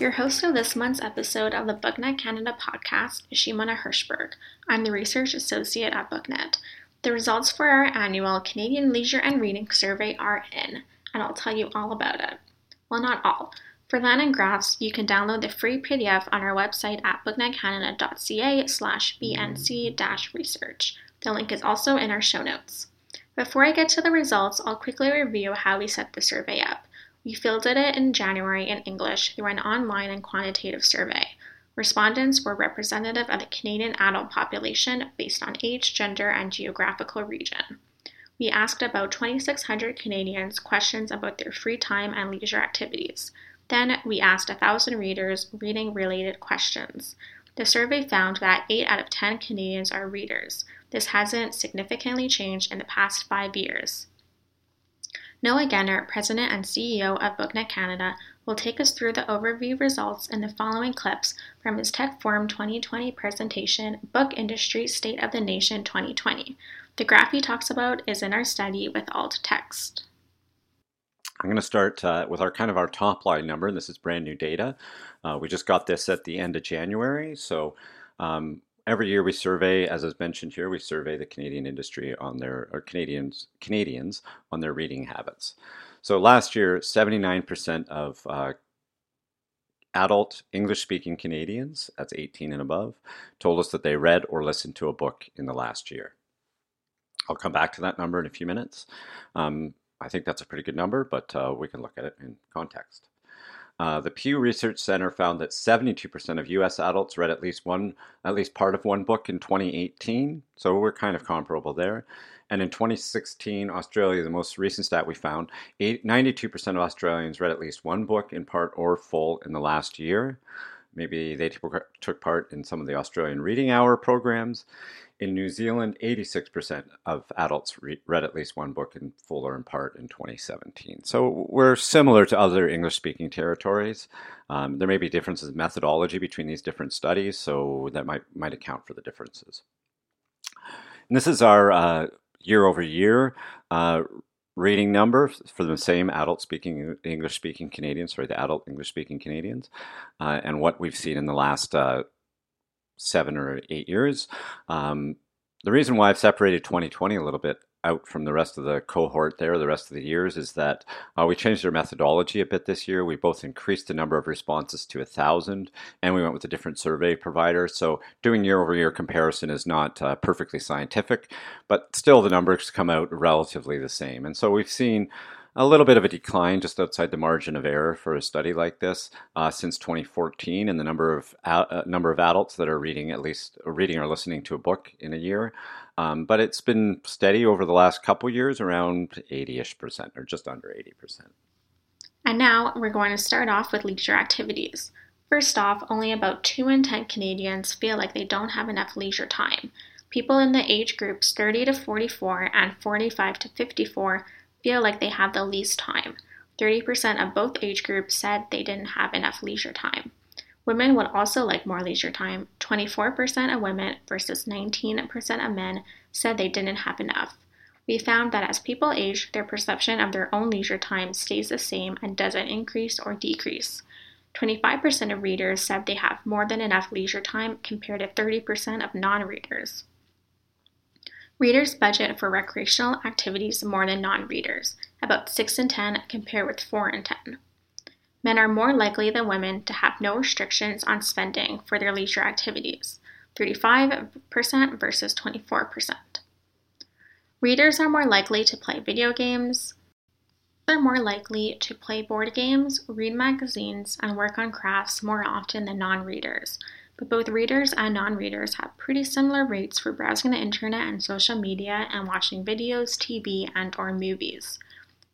Your host of this month's episode of the BookNet Canada podcast is Shimona Hirschberg. I'm the research associate at BookNet. The results for our annual Canadian Leisure and Reading Survey are in, and I'll tell you all about it. Well, not all. For land and graphs, you can download the free PDF on our website at booknetcanada.ca slash bnc-research. The link is also in our show notes. Before I get to the results, I'll quickly review how we set the survey up. We fielded it in January in English through an online and quantitative survey. Respondents were representative of the Canadian adult population based on age, gender, and geographical region. We asked about 2,600 Canadians questions about their free time and leisure activities. Then we asked 1,000 readers reading related questions. The survey found that 8 out of 10 Canadians are readers. This hasn't significantly changed in the past five years. Noah Genner, President and CEO of BookNet Canada, will take us through the overview results in the following clips from his Tech Forum 2020 presentation, Book Industry State of the Nation 2020. The graph he talks about is in our study with alt text. I'm going to start uh, with our kind of our top line number, and this is brand new data. Uh, we just got this at the end of January, so um, every year we survey, as is mentioned here, we survey the Canadian industry on their or Canadians Canadians on their reading habits. So last year, 79% of uh, adult English-speaking Canadians, that's 18 and above, told us that they read or listened to a book in the last year. I'll come back to that number in a few minutes. Um, I think that's a pretty good number, but uh, we can look at it in context. Uh, the Pew Research Center found that 72% of U.S. adults read at least one, at least part of one book in 2018. So we're kind of comparable there. And in 2016, Australia, the most recent stat we found, 92% of Australians read at least one book in part or full in the last year. Maybe they took part in some of the Australian Reading Hour programs. In New Zealand, 86% of adults re- read at least one book in full or in part in 2017. So we're similar to other English speaking territories. Um, there may be differences in methodology between these different studies, so that might, might account for the differences. And this is our uh, year over year uh, reading number for the same adult speaking English speaking Canadians, sorry, the adult English speaking Canadians, uh, and what we've seen in the last uh, seven or eight years. Um, the reason why I've separated 2020 a little bit out from the rest of the cohort there, the rest of the years, is that uh, we changed our methodology a bit this year. We both increased the number of responses to a thousand, and we went with a different survey provider. So doing year-over-year comparison is not uh, perfectly scientific, but still the numbers come out relatively the same. And so we've seen a little bit of a decline just outside the margin of error for a study like this uh, since 2014 in the number of uh, number of adults that are reading at least reading or listening to a book in a year. Um, but it's been steady over the last couple years, around 80ish percent or just under 80 percent. And now we're going to start off with leisure activities. First off, only about 2 in 10 Canadians feel like they don't have enough leisure time. People in the age groups 30 to 44 and 45 to 54 feel like they have the least time. 30% of both age groups said they didn't have enough leisure time. Women would also like more leisure time. 24% of women versus 19% of men said they didn't have enough. We found that as people age, their perception of their own leisure time stays the same and doesn't increase or decrease. 25% of readers said they have more than enough leisure time compared to 30% of non readers. Readers budget for recreational activities more than non readers, about 6 in 10 compared with 4 in 10. Men are more likely than women to have no restrictions on spending for their leisure activities, 35% versus 24%. Readers are more likely to play video games, are more likely to play board games, read magazines, and work on crafts more often than non readers, but both readers and non readers have pretty similar rates for browsing the internet and social media and watching videos, TV, and or movies.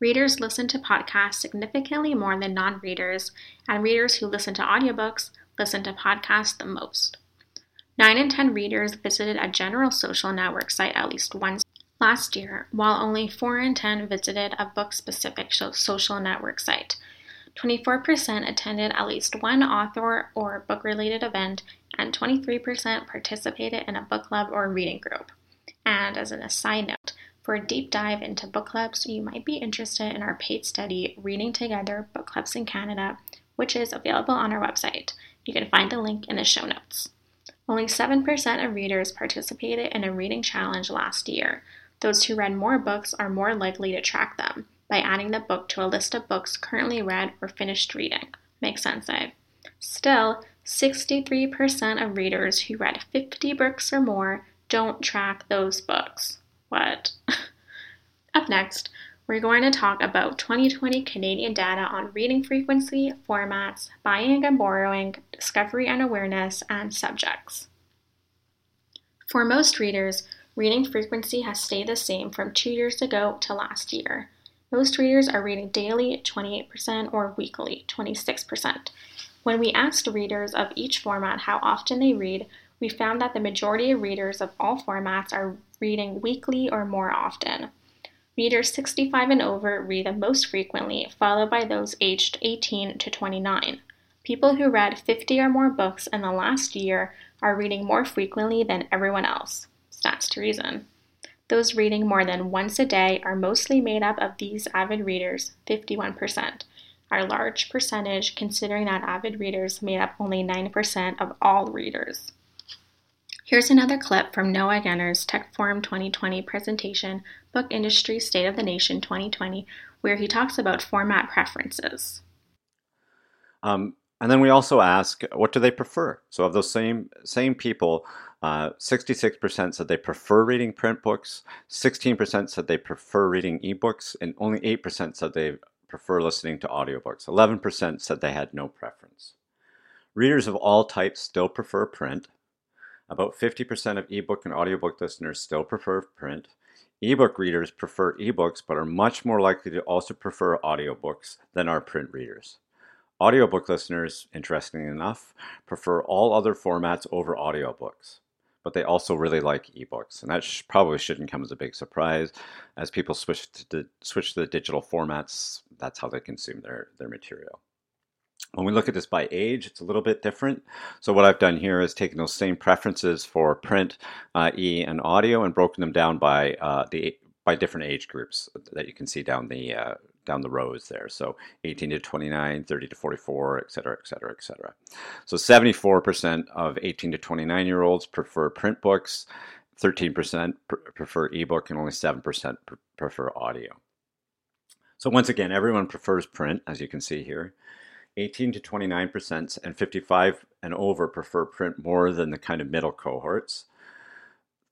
Readers listen to podcasts significantly more than non readers, and readers who listen to audiobooks listen to podcasts the most. 9 in 10 readers visited a general social network site at least once last year, while only 4 in 10 visited a book specific social network site. 24% attended at least one author or book related event, and 23% participated in a book club or reading group. And as an aside note, for a deep dive into book clubs, you might be interested in our paid study, Reading Together Book Clubs in Canada, which is available on our website. You can find the link in the show notes. Only 7% of readers participated in a reading challenge last year. Those who read more books are more likely to track them by adding the book to a list of books currently read or finished reading. Makes sense, eh? Still, 63% of readers who read 50 books or more don't track those books. What? Up next, we're going to talk about 2020 Canadian data on reading frequency, formats, buying and borrowing, discovery and awareness, and subjects. For most readers, reading frequency has stayed the same from two years ago to last year. Most readers are reading daily, 28%, or weekly, 26%. When we asked readers of each format how often they read, we found that the majority of readers of all formats are reading weekly or more often. Readers 65 and over read the most frequently, followed by those aged 18 to 29. People who read 50 or more books in the last year are reading more frequently than everyone else. Stats to reason. Those reading more than once a day are mostly made up of these avid readers, 51%, our large percentage considering that avid readers made up only 9% of all readers. Here's another clip from Noah Genner's Tech Forum 2020 presentation, Book Industry State of the Nation 2020, where he talks about format preferences. Um, and then we also ask, what do they prefer? So of those same same people, uh, 66% said they prefer reading print books, 16% said they prefer reading ebooks, and only 8% said they prefer listening to audiobooks. 11% said they had no preference. Readers of all types still prefer print, about 50% of ebook and audiobook listeners still prefer print. Ebook readers prefer ebooks but are much more likely to also prefer audiobooks than are print readers. Audiobook listeners, interestingly enough, prefer all other formats over audiobooks, but they also really like ebooks, and that sh- probably shouldn't come as a big surprise. As people switch to the, switch to the digital formats, that's how they consume their, their material. When we look at this by age, it's a little bit different. So what I've done here is taken those same preferences for print, uh, e, and audio, and broken them down by uh, the by different age groups that you can see down the uh, down the rows there. So 18 to 29, 30 to 44, et cetera, et cetera, et cetera. So 74% of 18 to 29 year olds prefer print books, 13% prefer ebook, and only 7% prefer audio. So once again, everyone prefers print, as you can see here. 18 to 29% and 55 and over prefer print more than the kind of middle cohorts.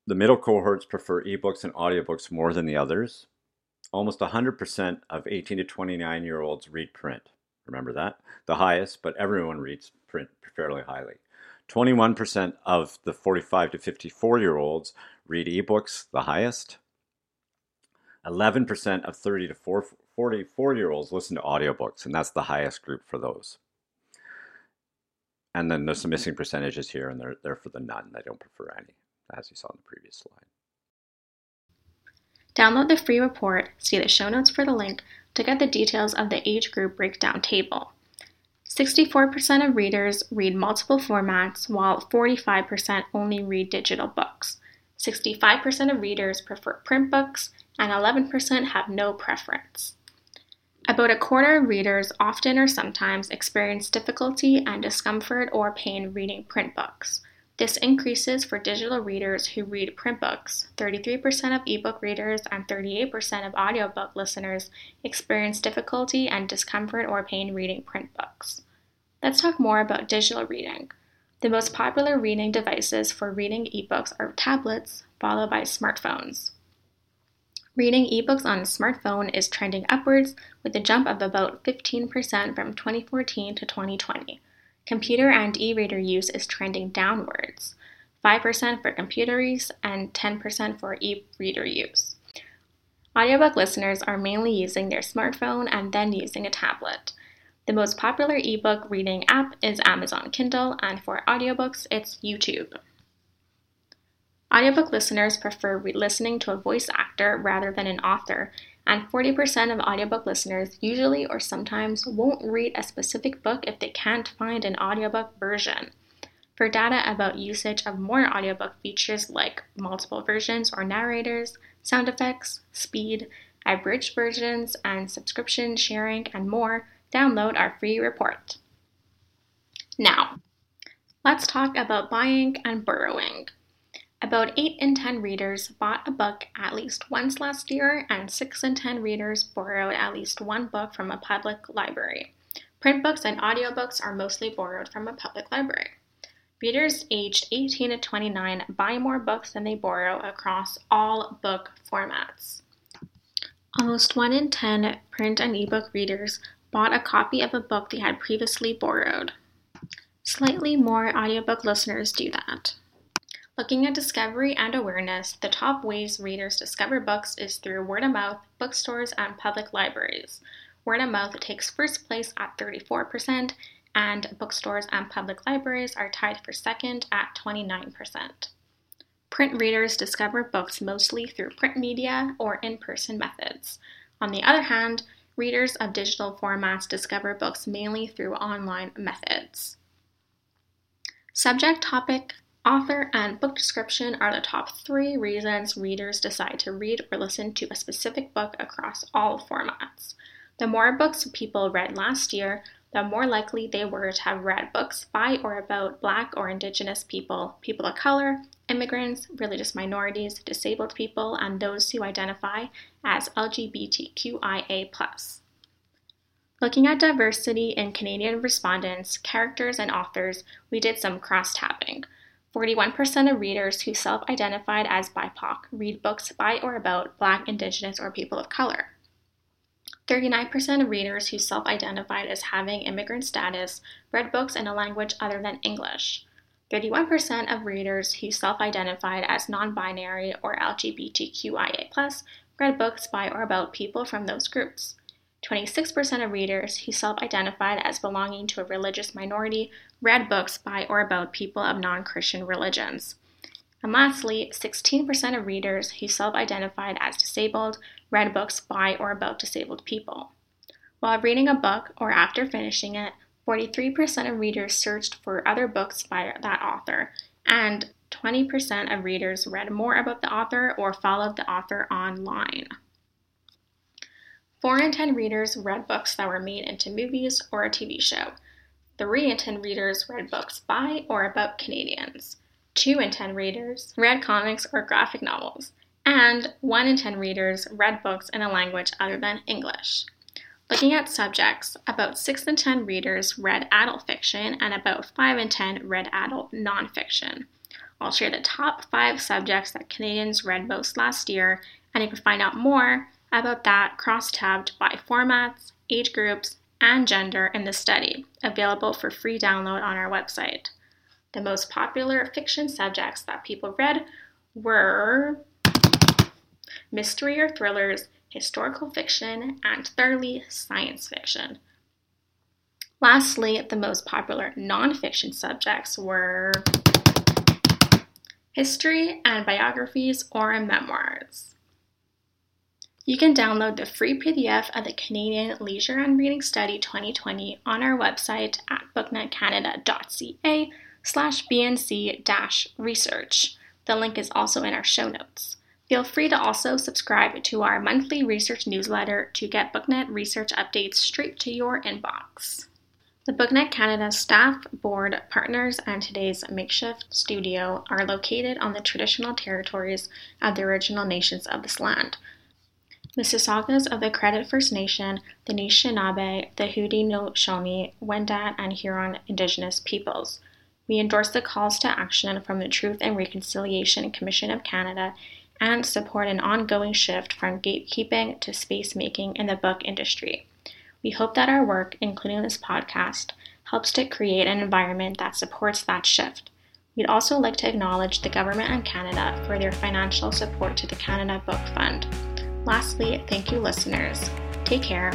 The middle cohorts prefer ebooks and audiobooks more than the others. Almost 100% of 18 to 29 year olds read print. Remember that? The highest, but everyone reads print fairly highly. 21% of the 45 to 54 year olds read ebooks, the highest. 11% of 30 to 44 year olds listen to audiobooks, and that's the highest group for those. And then there's some missing percentages here, and they're, they're for the none. They don't prefer any, as you saw in the previous slide. Download the free report, see the show notes for the link to get the details of the age group breakdown table. 64% of readers read multiple formats, while 45% only read digital books. 65% of readers prefer print books, and 11% have no preference. About a quarter of readers often or sometimes experience difficulty and discomfort or pain reading print books. This increases for digital readers who read print books. 33% of ebook readers and 38% of audiobook listeners experience difficulty and discomfort or pain reading print books. Let's talk more about digital reading. The most popular reading devices for reading ebooks are tablets, followed by smartphones. Reading ebooks on a smartphone is trending upwards with a jump of about 15% from 2014 to 2020. Computer and e reader use is trending downwards 5% for computer use and 10% for e reader use. Audiobook listeners are mainly using their smartphone and then using a tablet. The most popular ebook reading app is Amazon Kindle, and for audiobooks, it's YouTube. Audiobook listeners prefer re- listening to a voice actor rather than an author, and 40% of audiobook listeners usually or sometimes won't read a specific book if they can't find an audiobook version. For data about usage of more audiobook features like multiple versions or narrators, sound effects, speed, abridged versions, and subscription sharing, and more, download our free report. Now, let's talk about buying and borrowing. About 8 in 10 readers bought a book at least once last year, and 6 in 10 readers borrowed at least one book from a public library. Print books and audiobooks are mostly borrowed from a public library. Readers aged 18 to 29 buy more books than they borrow across all book formats. Almost 1 in 10 print and ebook readers bought a copy of a book they had previously borrowed. Slightly more audiobook listeners do that. Looking at discovery and awareness, the top ways readers discover books is through word of mouth, bookstores, and public libraries. Word of mouth takes first place at 34%, and bookstores and public libraries are tied for second at 29%. Print readers discover books mostly through print media or in person methods. On the other hand, readers of digital formats discover books mainly through online methods. Subject, topic, Author and book description are the top three reasons readers decide to read or listen to a specific book across all formats. The more books people read last year, the more likely they were to have read books by or about Black or Indigenous people, people of color, immigrants, religious minorities, disabled people, and those who identify as LGBTQIA. Looking at diversity in Canadian respondents, characters, and authors, we did some cross tabbing. 41% of readers who self identified as BIPOC read books by or about Black, Indigenous, or people of color. 39% of readers who self identified as having immigrant status read books in a language other than English. 31% of readers who self identified as non binary or LGBTQIA read books by or about people from those groups. 26% of readers who self identified as belonging to a religious minority read books by or about people of non Christian religions. And lastly, 16% of readers who self identified as disabled read books by or about disabled people. While reading a book or after finishing it, 43% of readers searched for other books by that author, and 20% of readers read more about the author or followed the author online. 4 in 10 readers read books that were made into movies or a TV show. 3 in 10 readers read books by or about Canadians. 2 in 10 readers read comics or graphic novels. And 1 in 10 readers read books in a language other than English. Looking at subjects, about 6 in 10 readers read adult fiction and about 5 in 10 read adult nonfiction. I'll share the top 5 subjects that Canadians read most last year, and you can find out more about that cross-tabbed by formats, age groups, and gender in the study, available for free download on our website. The most popular fiction subjects that people read were mystery or thrillers, historical fiction, and thirdly, science fiction. Lastly, the most popular nonfiction subjects were history and biographies or memoirs. You can download the free PDF of the Canadian Leisure and Reading Study 2020 on our website at booknetcanada.ca slash bnc research. The link is also in our show notes. Feel free to also subscribe to our monthly research newsletter to get BookNet research updates straight to your inbox. The BookNet Canada staff, board, partners, and today's makeshift studio are located on the traditional territories of the original nations of this land. Mississaugas of the Credit First Nation, the Anishinaabe, the Haudenosaunee, Wendat, and Huron Indigenous peoples. We endorse the calls to action from the Truth and Reconciliation Commission of Canada and support an ongoing shift from gatekeeping to space making in the book industry. We hope that our work, including this podcast, helps to create an environment that supports that shift. We'd also like to acknowledge the Government and Canada for their financial support to the Canada Book Fund. Lastly, thank you, listeners. Take care.